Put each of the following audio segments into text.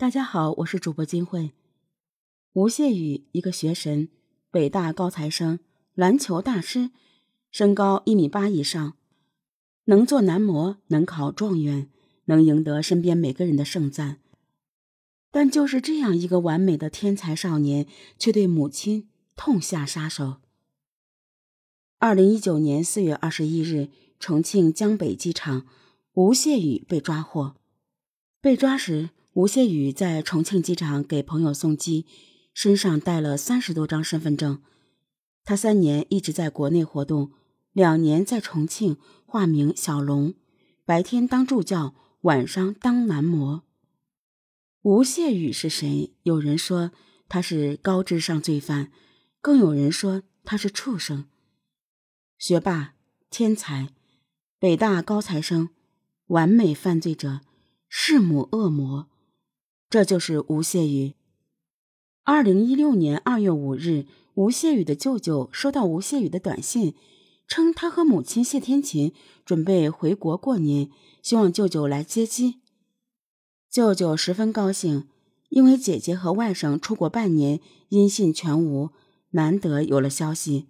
大家好，我是主播金慧。吴谢宇，一个学神，北大高材生，篮球大师，身高一米八以上，能做男模，能考状元，能赢得身边每个人的盛赞。但就是这样一个完美的天才少年，却对母亲痛下杀手。二零一九年四月二十一日，重庆江北机场，吴谢宇被抓获。被抓时，吴谢宇在重庆机场给朋友送机，身上带了三十多张身份证。他三年一直在国内活动，两年在重庆化名小龙，白天当助教，晚上当男模。吴谢宇是谁？有人说他是高智商罪犯，更有人说他是畜生。学霸、天才、北大高材生、完美犯罪者、弑母恶魔，这就是吴谢宇。二零一六年二月五日，吴谢宇的舅舅收到吴谢宇的短信，称他和母亲谢天琴准备回国过年，希望舅舅来接机。舅舅十分高兴，因为姐姐和外甥出国半年，音信全无，难得有了消息。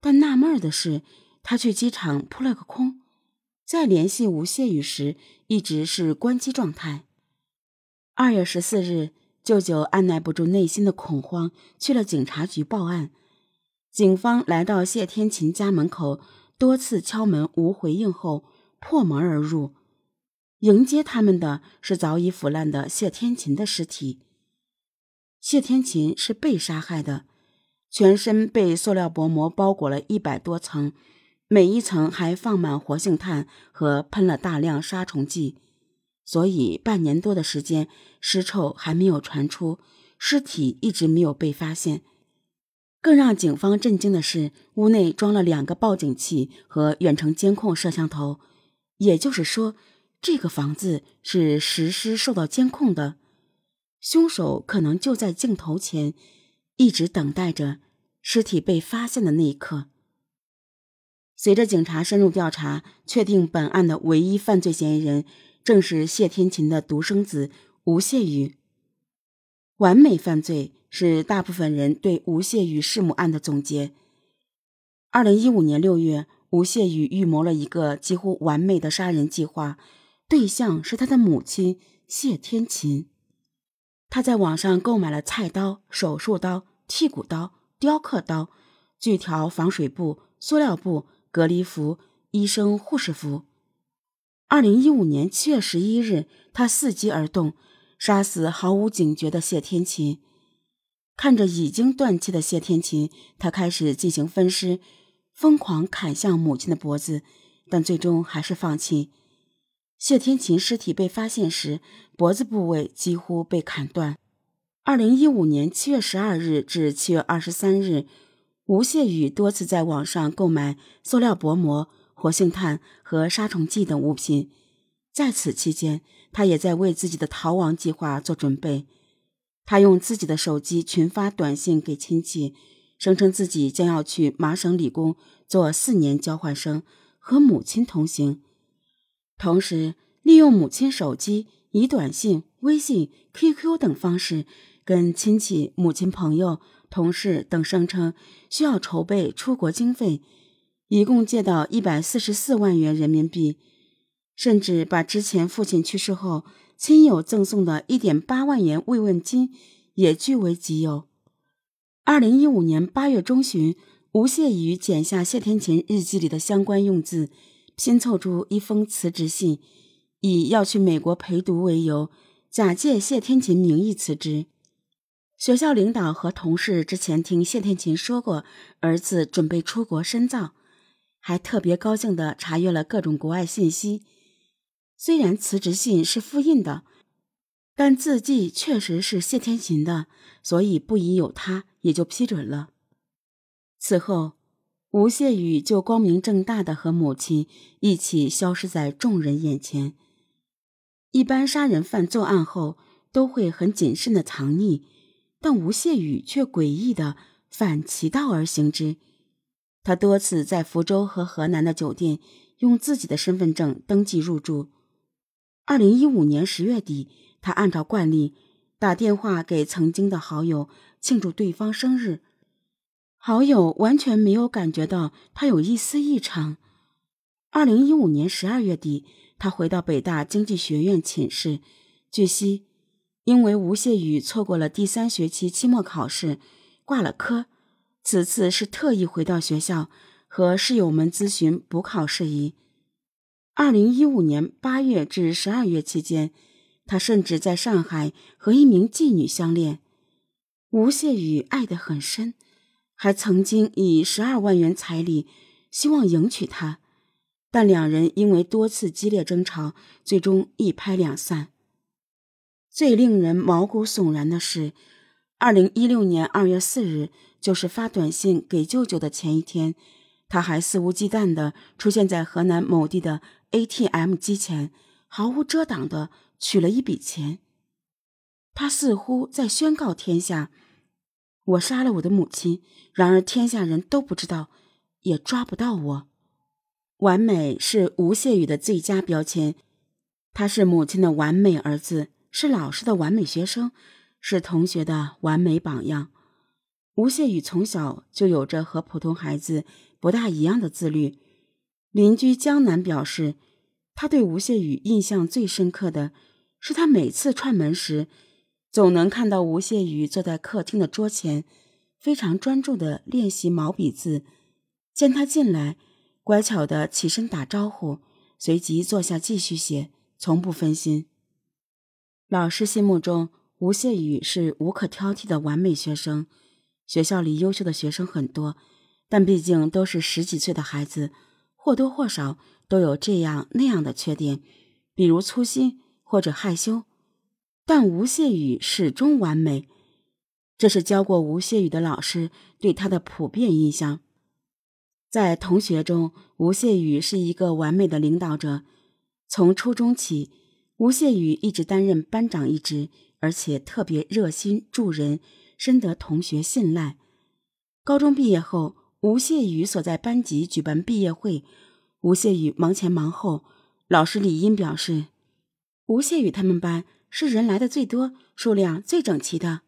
但纳闷的是，他去机场扑了个空，在联系吴谢宇时一直是关机状态。二月十四日，舅舅按耐不住内心的恐慌，去了警察局报案。警方来到谢天琴家门口，多次敲门无回应后，破门而入。迎接他们的是早已腐烂的谢天琴的尸体。谢天琴是被杀害的。全身被塑料薄膜包裹了一百多层，每一层还放满活性炭和喷了大量杀虫剂，所以半年多的时间，尸臭还没有传出，尸体一直没有被发现。更让警方震惊的是，屋内装了两个报警器和远程监控摄像头，也就是说，这个房子是实施受到监控的，凶手可能就在镜头前。一直等待着尸体被发现的那一刻。随着警察深入调查，确定本案的唯一犯罪嫌疑人正是谢天琴的独生子吴谢宇。完美犯罪是大部分人对吴谢宇弑母案的总结。二零一五年六月，吴谢宇预谋了一个几乎完美的杀人计划，对象是他的母亲谢天琴。他在网上购买了菜刀、手术刀、剔骨刀、雕刻刀、锯条、防水布、塑料布、隔离服、医生护士服。二零一五年七月十一日，他伺机而动，杀死毫无警觉的谢天琴。看着已经断气的谢天琴，他开始进行分尸，疯狂砍向母亲的脖子，但最终还是放弃。谢天琴尸体被发现时，脖子部位几乎被砍断。二零一五年七月十二日至七月二十三日，吴谢宇多次在网上购买塑料薄膜、活性炭和杀虫剂等物品。在此期间，他也在为自己的逃亡计划做准备。他用自己的手机群发短信给亲戚，声称自己将要去麻省理工做四年交换生，和母亲同行。同时，利用母亲手机，以短信、微信、QQ 等方式，跟亲戚、母亲朋友、同事等声称需要筹备出国经费，一共借到一百四十四万元人民币，甚至把之前父亲去世后亲友赠送的一点八万元慰问金也据为己有。二零一五年八月中旬，吴谢宇剪下谢天琴日记里的相关用字。拼凑出一封辞职信，以要去美国陪读为由，假借谢天琴名义辞职。学校领导和同事之前听谢天琴说过儿子准备出国深造，还特别高兴地查阅了各种国外信息。虽然辞职信是复印的，但字迹确实是谢天琴的，所以不疑有他，也就批准了。此后。吴谢宇就光明正大的和母亲一起消失在众人眼前。一般杀人犯作案后都会很谨慎的藏匿，但吴谢宇却诡异的反其道而行之。他多次在福州和河南的酒店用自己的身份证登记入住。二零一五年十月底，他按照惯例打电话给曾经的好友庆祝对方生日。好友完全没有感觉到他有一丝异常。二零一五年十二月底，他回到北大经济学院寝室。据悉，因为吴谢宇错过了第三学期期末考试，挂了科，此次是特意回到学校和室友们咨询补考事宜。二零一五年八月至十二月期间，他甚至在上海和一名妓女相恋。吴谢宇爱得很深。还曾经以十二万元彩礼希望迎娶她，但两人因为多次激烈争吵，最终一拍两散。最令人毛骨悚然的是，二零一六年二月四日，就是发短信给舅舅的前一天，他还肆无忌惮地出现在河南某地的 ATM 机前，毫无遮挡地取了一笔钱。他似乎在宣告天下。我杀了我的母亲，然而天下人都不知道，也抓不到我。完美是吴谢宇的最佳标签，他是母亲的完美儿子，是老师的完美学生，是同学的完美榜样。吴谢宇从小就有着和普通孩子不大一样的自律。邻居江南表示，他对吴谢宇印象最深刻的是他每次串门时。总能看到吴谢宇坐在客厅的桌前，非常专注地练习毛笔字。见他进来，乖巧地起身打招呼，随即坐下继续写，从不分心。老师心目中，吴谢宇是无可挑剔的完美学生。学校里优秀的学生很多，但毕竟都是十几岁的孩子，或多或少都有这样那样的缺点，比如粗心或者害羞。但吴谢宇始终完美，这是教过吴谢宇的老师对他的普遍印象。在同学中，吴谢宇是一个完美的领导者。从初中起，吴谢宇一直担任班长一职，而且特别热心助人，深得同学信赖。高中毕业后，吴谢宇所在班级举办毕业会，吴谢宇忙前忙后。老师李英表示，吴谢宇他们班。是人来的最多、数量最整齐的。